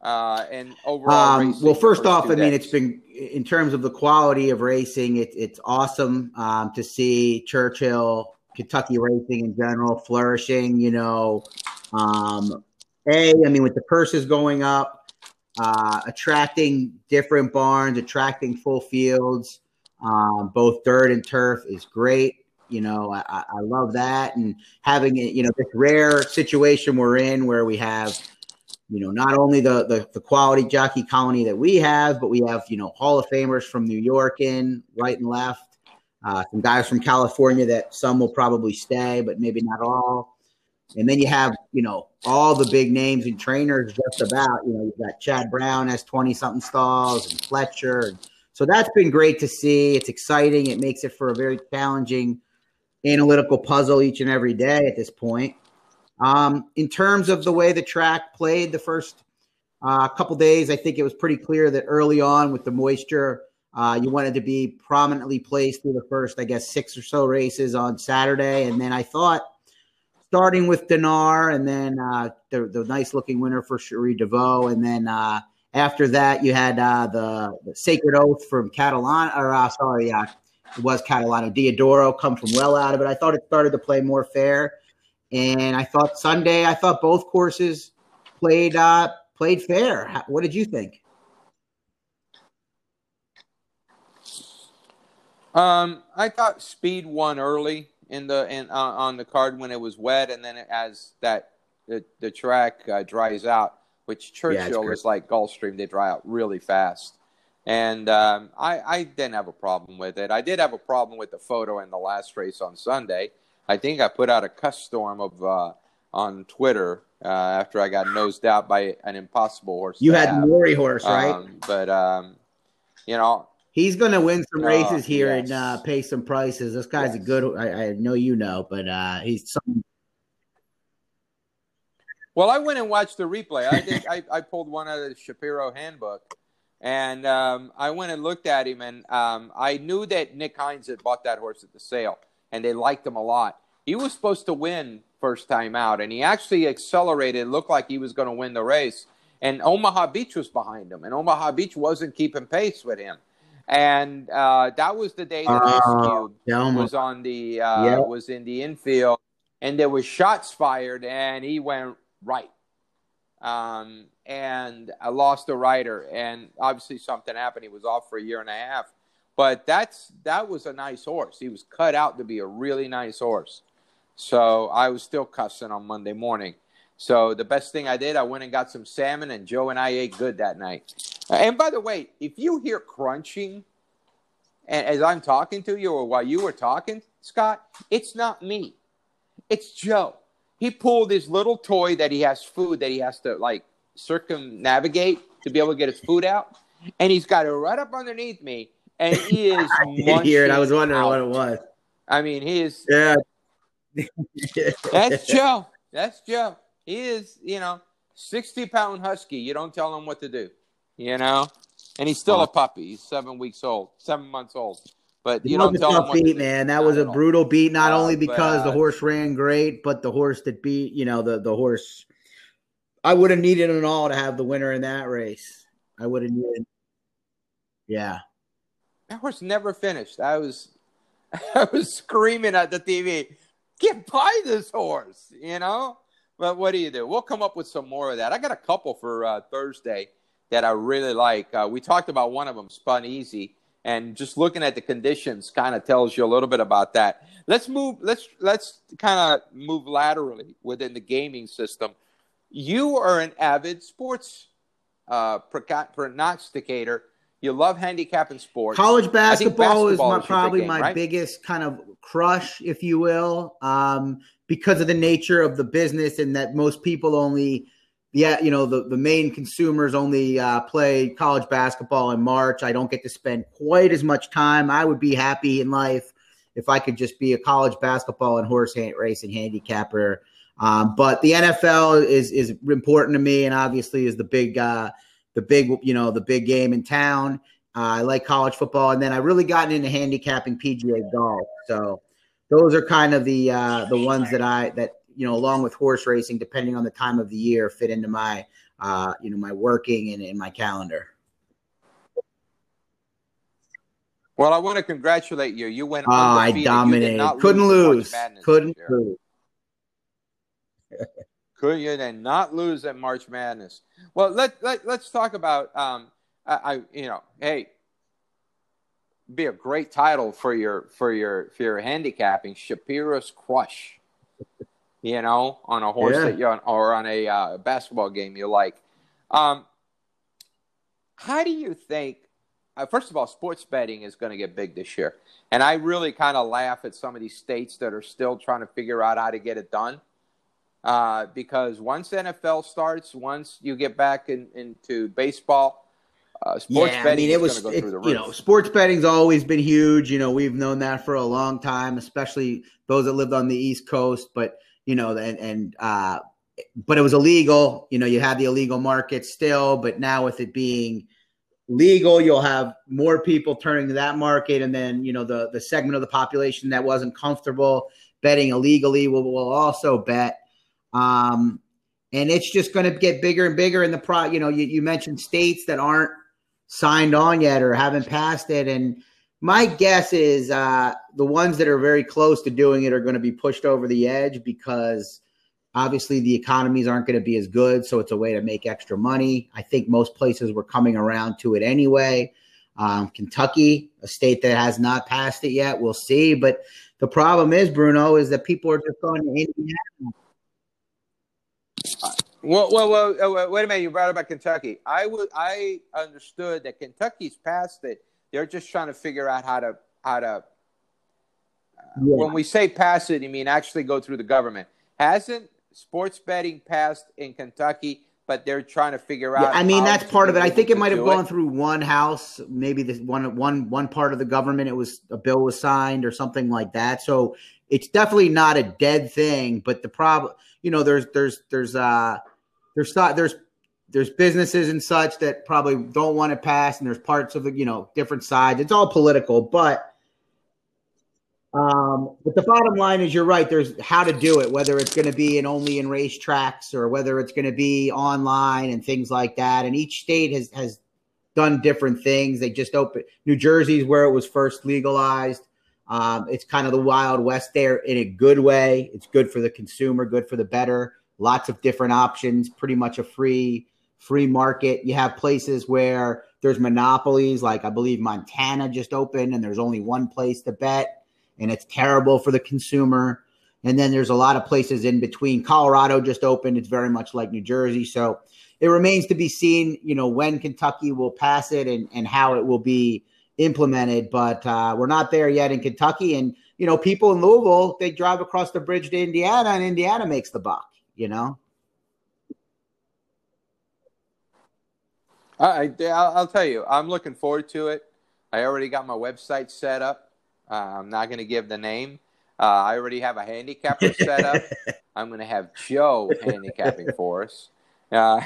uh, and overall? Um, well, first off, I mean, it's been in terms of the quality of racing, it, it's awesome um, to see Churchill, Kentucky racing in general flourishing. You know, um, a, I mean, with the purses going up, uh, attracting different barns, attracting full fields um, both dirt and turf is great. You know, I, I love that, and having it, you know, this rare situation we're in where we have, you know, not only the, the the quality jockey colony that we have, but we have you know Hall of Famers from New York in right and left, uh, some guys from California that some will probably stay, but maybe not all. And then you have, you know, all the big names and trainers just about. You know, you've got Chad Brown has 20 something stalls and Fletcher and so that's been great to see. It's exciting. It makes it for a very challenging analytical puzzle each and every day at this point. Um, in terms of the way the track played the first uh, couple days, I think it was pretty clear that early on with the moisture, uh, you wanted to be prominently placed through the first, I guess, six or so races on Saturday. And then I thought, starting with Dinar and then uh, the, the nice looking winner for Cherie DeVaux. and then uh, after that, you had uh, the, the, Sacred Oath from Catalan, or uh, sorry, it was Catalano. Diodoro come from well out of it. I thought it started to play more fair, and I thought Sunday, I thought both courses played uh, played fair. What did you think? Um, I thought Speed won early in the in uh, on the card when it was wet, and then as that the, the track uh, dries out, which Churchill yeah, is like Gulfstream. They dry out really fast. And um, I, I didn't have a problem with it. I did have a problem with the photo in the last race on Sunday. I think I put out a cuss storm of uh, on Twitter uh, after I got nosed out by an impossible horse. You had Maury horse, right? Um, but um, you know, he's going to win some races uh, here yes. and uh, pay some prices. This guy's yes. a good. I, I, know you know, but uh, he's some well, I went and watched the replay. I did. I, I pulled one out of the Shapiro handbook, and um, I went and looked at him, and um, I knew that Nick Hines had bought that horse at the sale, and they liked him a lot. He was supposed to win first time out, and he actually accelerated. Looked like he was going to win the race, and Omaha Beach was behind him, and Omaha Beach wasn't keeping pace with him. And uh, that was the day that uh, Cube was on the uh, yeah. was in the infield, and there was shots fired, and he went right. Um, and I lost a rider, and obviously something happened. He was off for a year and a half, but that's that was a nice horse. He was cut out to be a really nice horse. So I was still cussing on Monday morning. So the best thing I did, I went and got some salmon, and Joe and I ate good that night. And by the way, if you hear crunching, as I'm talking to you, or while you were talking, Scott, it's not me, it's Joe he pulled his little toy that he has food that he has to like circumnavigate to be able to get his food out, and he's got it right up underneath me, and he is. I did hear it. I was wondering out. what it was. I mean, he is. Yeah. That's Joe. That's Joe. He is, you know, sixty pound husky. You don't tell him what to do, you know, and he's still a puppy. He's seven weeks old, seven months old. But you tell tough beat, man. That was a brutal beat, not uh, only because but, uh, the horse ran great, but the horse that beat, you know, the the horse. I would have needed an all to have the winner in that race. I would have needed. Yeah, that horse never finished. I was, I was screaming at the TV, "Get by this horse!" You know, But what do you do? We'll come up with some more of that. I got a couple for uh, Thursday that I really like. Uh, we talked about one of them, Spun Easy, and just looking at the conditions kind of tells you a little bit about that. Let's move. Let's let's kind of move laterally within the gaming system. You are an avid sports uh, prognosticator. You love handicapping sports. College basketball, basketball is, my, is probably game, my right? biggest kind of crush, if you will, um, because of the nature of the business and that most people only, yeah, you know, the, the main consumers only uh, play college basketball in March. I don't get to spend quite as much time. I would be happy in life if I could just be a college basketball and horse racing handicapper. Um, but the NFL is is important to me, and obviously is the big uh, the big you know the big game in town. Uh, I like college football, and then I really gotten into handicapping PGA golf. So those are kind of the uh, the ones that I that you know along with horse racing, depending on the time of the year, fit into my uh, you know my working and in my calendar. Well, I want to congratulate you. You went. Oh, I dominated. Couldn't lose. Couldn't lose. Could you then not lose at March Madness? Well, let, let let's talk about. Um, I, I you know, hey, be a great title for your for your for your handicapping Shapiro's Crush. You know, on a horse yeah. that you on, or on a uh, basketball game you like. Um, how do you think? Uh, first of all, sports betting is going to get big this year, and I really kind of laugh at some of these states that are still trying to figure out how to get it done uh, because once NFL starts, once you get back in, into baseball, uh, sports yeah, betting I mean, it was, go it, You know, sports betting's always been huge. You know, we've known that for a long time, especially those that lived on the East Coast. But you know, and and uh, but it was illegal. You know, you had the illegal market still, but now with it being legal, you'll have more people turning to that market, and then you know the the segment of the population that wasn't comfortable betting illegally will will also bet. Um, and it's just going to get bigger and bigger in the pro. You know, you, you mentioned states that aren't signed on yet or haven't passed it, and my guess is uh, the ones that are very close to doing it are going to be pushed over the edge because obviously the economies aren't going to be as good. So it's a way to make extra money. I think most places were coming around to it anyway. Um, Kentucky, a state that has not passed it yet, we'll see. But the problem is, Bruno, is that people are just going to Indiana well, well, well, wait a minute. You brought up Kentucky. I would, I understood that Kentucky's passed it. They're just trying to figure out how to, how to. Uh, yeah. When we say pass it, you mean actually go through the government. Hasn't sports betting passed in Kentucky? But they're trying to figure out. Yeah, I mean, that's part of it. I think it might have gone it. through one house, maybe this one, one, one part of the government. It was a bill was signed or something like that. So it's definitely not a dead thing. But the problem, you know, there's, there's, there's, uh, there's not there's there's businesses and such that probably don't want it passed, and there's parts of the you know different sides. It's all political, but um, but the bottom line is you're right. There's how to do it, whether it's going to be in only in racetracks or whether it's going to be online and things like that. And each state has has done different things. They just opened New Jersey's where it was first legalized. Um, it's kind of the wild west there in a good way. It's good for the consumer, good for the better lots of different options, pretty much a free free market. You have places where there's monopolies, like I believe Montana just opened and there's only one place to bet, and it's terrible for the consumer. And then there's a lot of places in between. Colorado just opened. It's very much like New Jersey. So it remains to be seen, you know, when Kentucky will pass it and, and how it will be implemented. But uh, we're not there yet in Kentucky. And, you know, people in Louisville, they drive across the bridge to Indiana and Indiana makes the buck you know? I, I'll tell you, I'm looking forward to it. I already got my website set up. Uh, I'm not going to give the name. Uh, I already have a handicapper set up. I'm going to have Joe handicapping for us. Uh,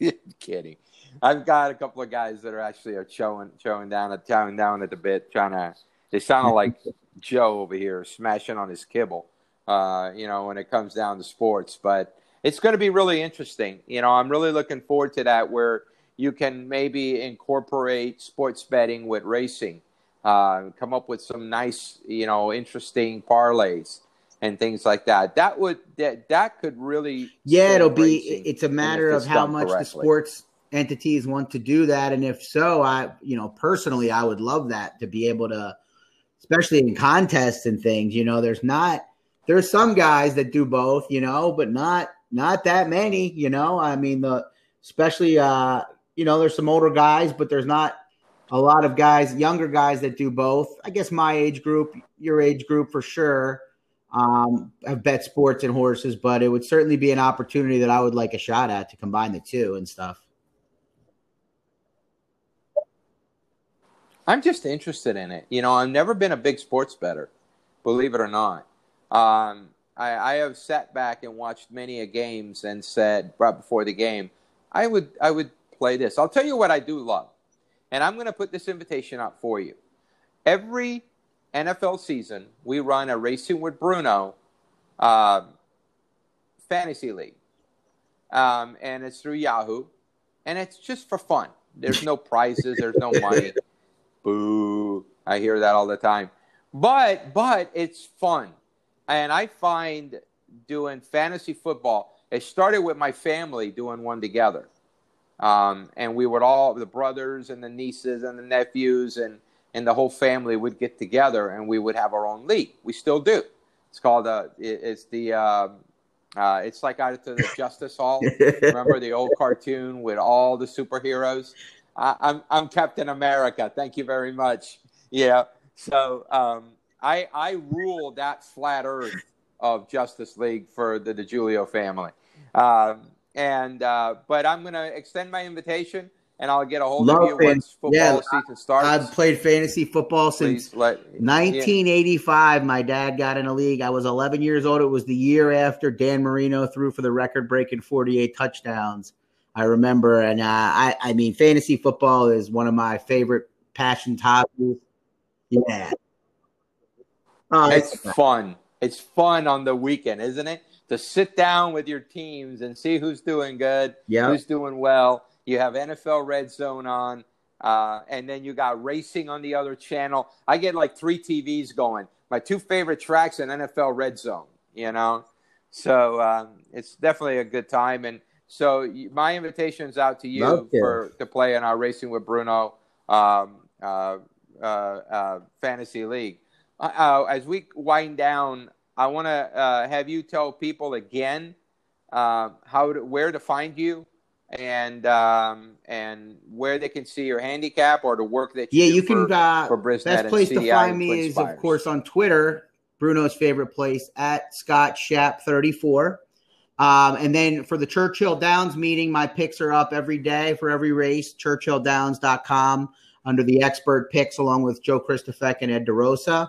kidding. I've got a couple of guys that are actually are showing showing down at chowing down at the bit, trying to. They sound like Joe over here smashing on his kibble uh, you know, when it comes down to sports. But it's going to be really interesting. You know, I'm really looking forward to that where you can maybe incorporate sports betting with racing, uh, come up with some nice, you know, interesting parlays. and things like that. That would that that could really yeah, it'll be. It's a matter of how much correctly. the sports entities want to do that, and if so, I you know personally I would love that to be able to, especially in contests and things. You know, there's not there's some guys that do both, you know, but not not that many. You know, I mean the especially uh you know there's some older guys, but there's not a lot of guys, younger guys that do both. I guess my age group, your age group for sure um, have bet sports and horses, but it would certainly be an opportunity that I would like a shot at to combine the two and stuff. I'm just interested in it. You know, I've never been a big sports better, believe it or not. Um, I, I, have sat back and watched many a games and said right before the game, I would I would play this. I'll tell you what I do love, and I'm going to put this invitation out for you. Every NFL season, we run a Racing with Bruno uh, fantasy league. Um, and it's through Yahoo. And it's just for fun. There's no prizes, there's no money. Boo. I hear that all the time. But but it's fun. And I find doing fantasy football, it started with my family doing one together. Um, and we would all the brothers and the nieces and the nephews and and the whole family would get together and we would have our own league. We still do. It's called uh, it's the uh, uh, it's like out to the Justice Hall. Remember the old cartoon with all the superheroes? I, I'm I'm Captain America. Thank you very much. Yeah. So um, I I rule that flat Earth of Justice League for the DiGiulio family. Um, and uh, but I'm going to extend my invitation and I'll get a hold Love of you once football yeah, season starts. I've played fantasy football since let, 1985. Yeah. My dad got in a league. I was 11 years old. It was the year after Dan Marino threw for the record-breaking 48 touchdowns. I remember, and uh, I, I mean, fantasy football is one of my favorite passion hobbies. Yeah, oh, it's fun. It's fun on the weekend, isn't it? To sit down with your teams and see who's doing good, yep. who's doing well you have NFL Red Zone on, uh, and then you got racing on the other channel. I get like three TVs going. My two favorite tracks in NFL Red Zone. You know, so um, it's definitely a good time. And so my invitation is out to you for to play in our Racing with Bruno um, uh, uh, uh fantasy league. Uh, uh, as we wind down, I want to have you tell people again how to, where to find you and um, and where they can see your handicap or the work that you yeah you can for, uh, for Brisnet best place to find me is of course on Twitter Bruno's favorite place at Scott Shap 34 um, and then for the Churchill Downs meeting my picks are up every day for every race churchilldowns.com under the expert picks along with Joe Kristufek and Ed DeRosa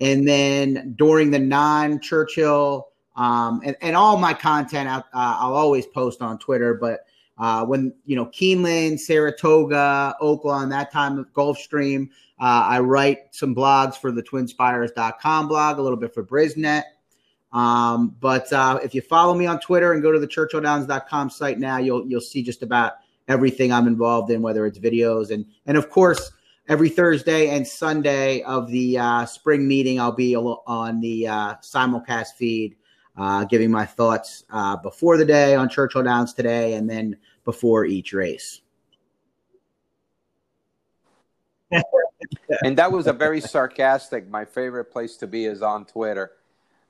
and then during the non Churchill um, and, and all my content uh, I'll always post on Twitter but uh, when you know Keeneland, Saratoga, Oaklawn, that time of Gulfstream, uh, I write some blogs for the TwinSpires.com blog, a little bit for Brisnet. Um, but uh, if you follow me on Twitter and go to the ChurchillDowns.com site now, you'll you'll see just about everything I'm involved in, whether it's videos and and of course every Thursday and Sunday of the uh, spring meeting, I'll be on the uh, simulcast feed, uh, giving my thoughts uh, before the day on Churchill Downs today, and then before each race. and that was a very sarcastic. My favorite place to be is on Twitter.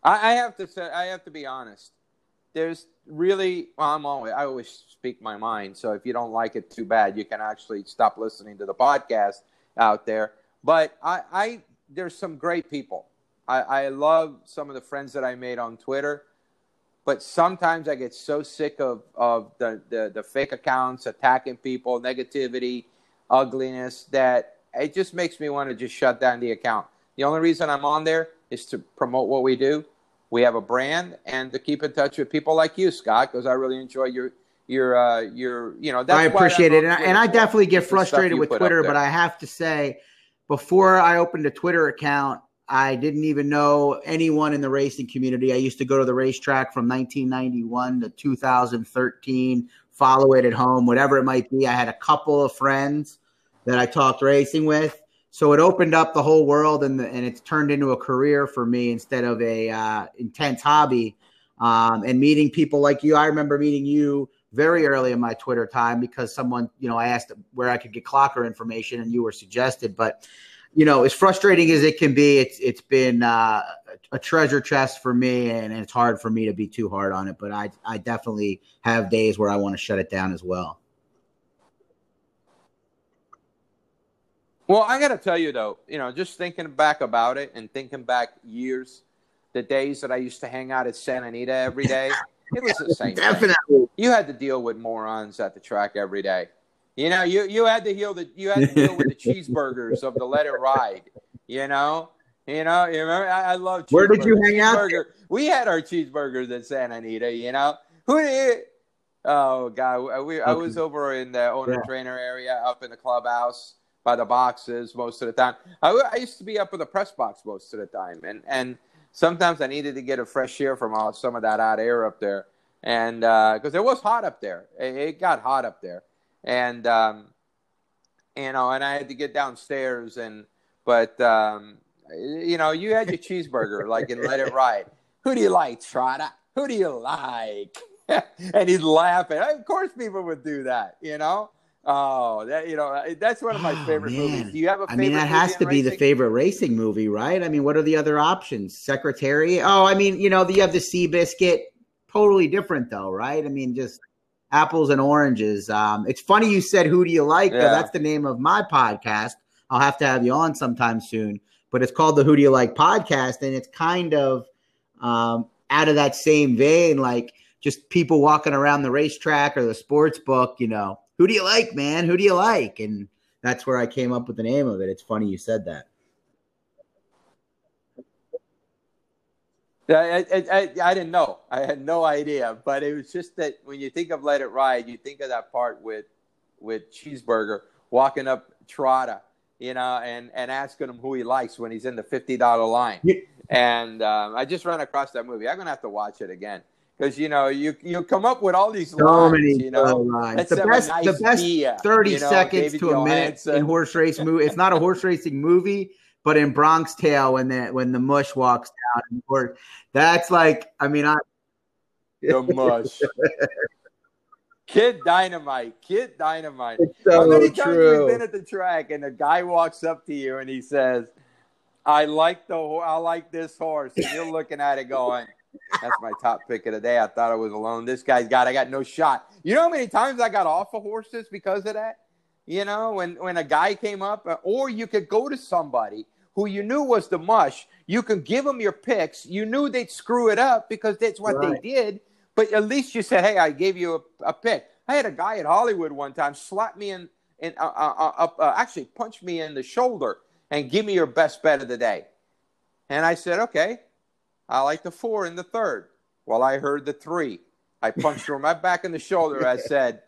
I, I, have to say, I have to be honest. There's really, well, I'm always, I always speak my mind. So if you don't like it, too bad. You can actually stop listening to the podcast out there. But I, I there's some great people. I, I love some of the friends that I made on Twitter but sometimes I get so sick of, of the, the, the fake accounts attacking people, negativity, ugliness that it just makes me want to just shut down the account. The only reason I'm on there is to promote what we do. We have a brand and to keep in touch with people like you, Scott, because I really enjoy your your uh, your you know. I appreciate it, and I, and I, definitely get frustrated with Twitter, but I have to say, before I opened a Twitter account, I didn't even know anyone in the racing community. I used to go to the racetrack from 1991 to 2013, follow it at home, whatever it might be. I had a couple of friends that I talked racing with. So it opened up the whole world, and the, and it's turned into a career for me instead of a uh, intense hobby. Um, and meeting people like you, I remember meeting you very early in my Twitter time because someone, you know, I asked where I could get clocker information, and you were suggested. But you know, as frustrating as it can be, it's it's been uh, a treasure chest for me, and, and it's hard for me to be too hard on it. But I I definitely have days where I want to shut it down as well. Well, I got to tell you though, you know, just thinking back about it and thinking back years, the days that I used to hang out at Santa Anita every day, it was the same. Definitely, thing. you had to deal with morons at the track every day. You know, you you had to deal the you had to deal with the cheeseburgers of the Let It Ride. You know, you know, you remember? I, I love. Where did you hang out? We had our cheeseburgers at Santa Anita. You know, who did? Oh God, we, I was over in the owner yeah. trainer area, up in the clubhouse by the boxes most of the time. I, I used to be up in the press box most of the time, and and sometimes I needed to get a fresh air from all some of that hot air up there, and because uh, it was hot up there, it, it, got hot up there, and um, you know, and I had to get downstairs, and but um, you know, you had your cheeseburger like and Let It Ride. Who do you like, Trotter? Who do you like? and he's laughing. Of course, people would do that, you know. Oh, that you know, that's one of my oh, favorite movies. Do you have a? I mean, that has to be the favorite racing movie, right? I mean, what are the other options? Secretary. Oh, I mean, you know, you have the Seabiscuit. Totally different, though, right? I mean, just apples and oranges. Um, it's funny you said, "Who do you like?" Yeah. That's the name of my podcast. I'll have to have you on sometime soon. But it's called the Who Do You Like podcast, and it's kind of um, out of that same vein, like just people walking around the racetrack or the sports book, you know who do you like, man? Who do you like? And that's where I came up with the name of it. It's funny you said that. I, I, I, didn't know. I had no idea. But it was just that when you think of Let It Ride, you think of that part with with Cheeseburger walking up Trotter, you know, and, and asking him who he likes when he's in the fifty dollar line. Yeah. And um, I just ran across that movie. I'm gonna have to watch it again because you know you you come up with all these so lines, many you know lines. The best, nice the best thirty you know, seconds David to a minute in horse race movie. It's not a horse racing movie, but in Bronx Tale when the when the mush walks down, that's like I mean I the mush. Kid Dynamite, Kid Dynamite. So How many times true. have we been at the track and a guy walks up to you and he says, "I like the I like this horse," and you're looking at it going, that's my top pick of the day. I thought I was alone. This guy's got I got no shot. You know how many times I got off of horses because of that? You know, when when a guy came up, uh, or you could go to somebody who you knew was the mush. You could give them your picks. You knew they'd screw it up because that's what right. they did. But at least you said, "Hey, I gave you a, a, pick." I had a guy at Hollywood one time slap me in, in uh, uh, uh, uh actually punch me in the shoulder and give me your best bet of the day. And I said, "Okay." I like the four in the third. Well, I heard the three. I punched her my back in the shoulder. I said,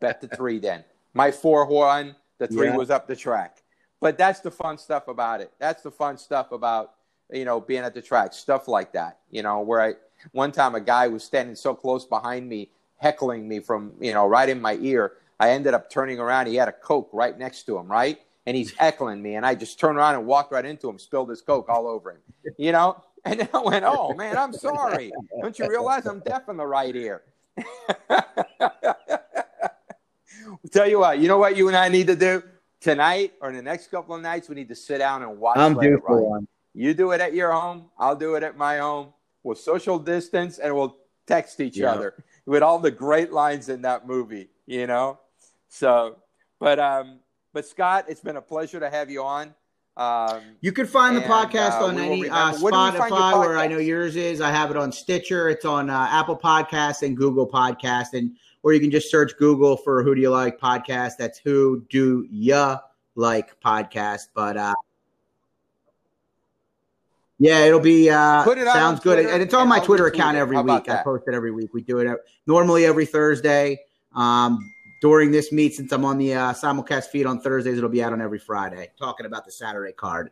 bet the three then. My four won. The three yeah. was up the track. But that's the fun stuff about it. That's the fun stuff about, you know, being at the track. Stuff like that, you know, where I, one time a guy was standing so close behind me, heckling me from, you know, right in my ear. I ended up turning around. He had a Coke right next to him, right? And he's heckling me. And I just turned around and walked right into him, spilled his Coke all over him, you know? And then I went, oh man, I'm sorry. Don't you realize I'm deaf in the right ear? tell you what, you know what you and I need to do tonight or the next couple of nights? We need to sit down and watch. I'm due for one. You do it at your home. I'll do it at my home. We'll social distance and we'll text each yeah. other with all the great lines in that movie. You know, so but um, but Scott, it's been a pleasure to have you on. Um, you can find the podcast uh, on any uh, Spotify, where I know yours is. I have it on Stitcher. It's on uh, Apple Podcasts and Google Podcast, and or you can just search Google for "Who Do You Like" podcast. That's "Who Do Ya Like" podcast. But uh, yeah, it'll be uh, Put it sounds good, and it's on my Twitter account every week. I post it every week. We do it normally every Thursday. Um, during this meet, since I'm on the uh, simulcast feed on Thursdays, it'll be out on every Friday, talking about the Saturday card.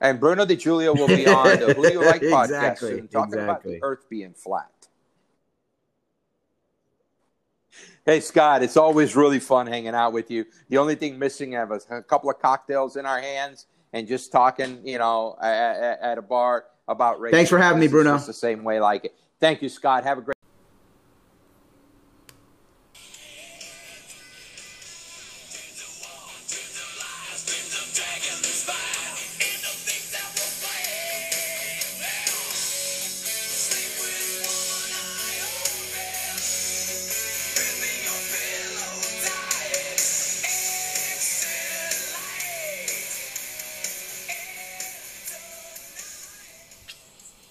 And Bruno Di Giulio will be on the Who Do You Like podcast exactly, soon, talking exactly. about the Earth being flat. Hey, Scott, it's always really fun hanging out with you. The only thing missing is a couple of cocktails in our hands and just talking, you know, at, at a bar about race. Thanks for having me, Bruno. It's the same way like it. Thank you, Scott. Have a great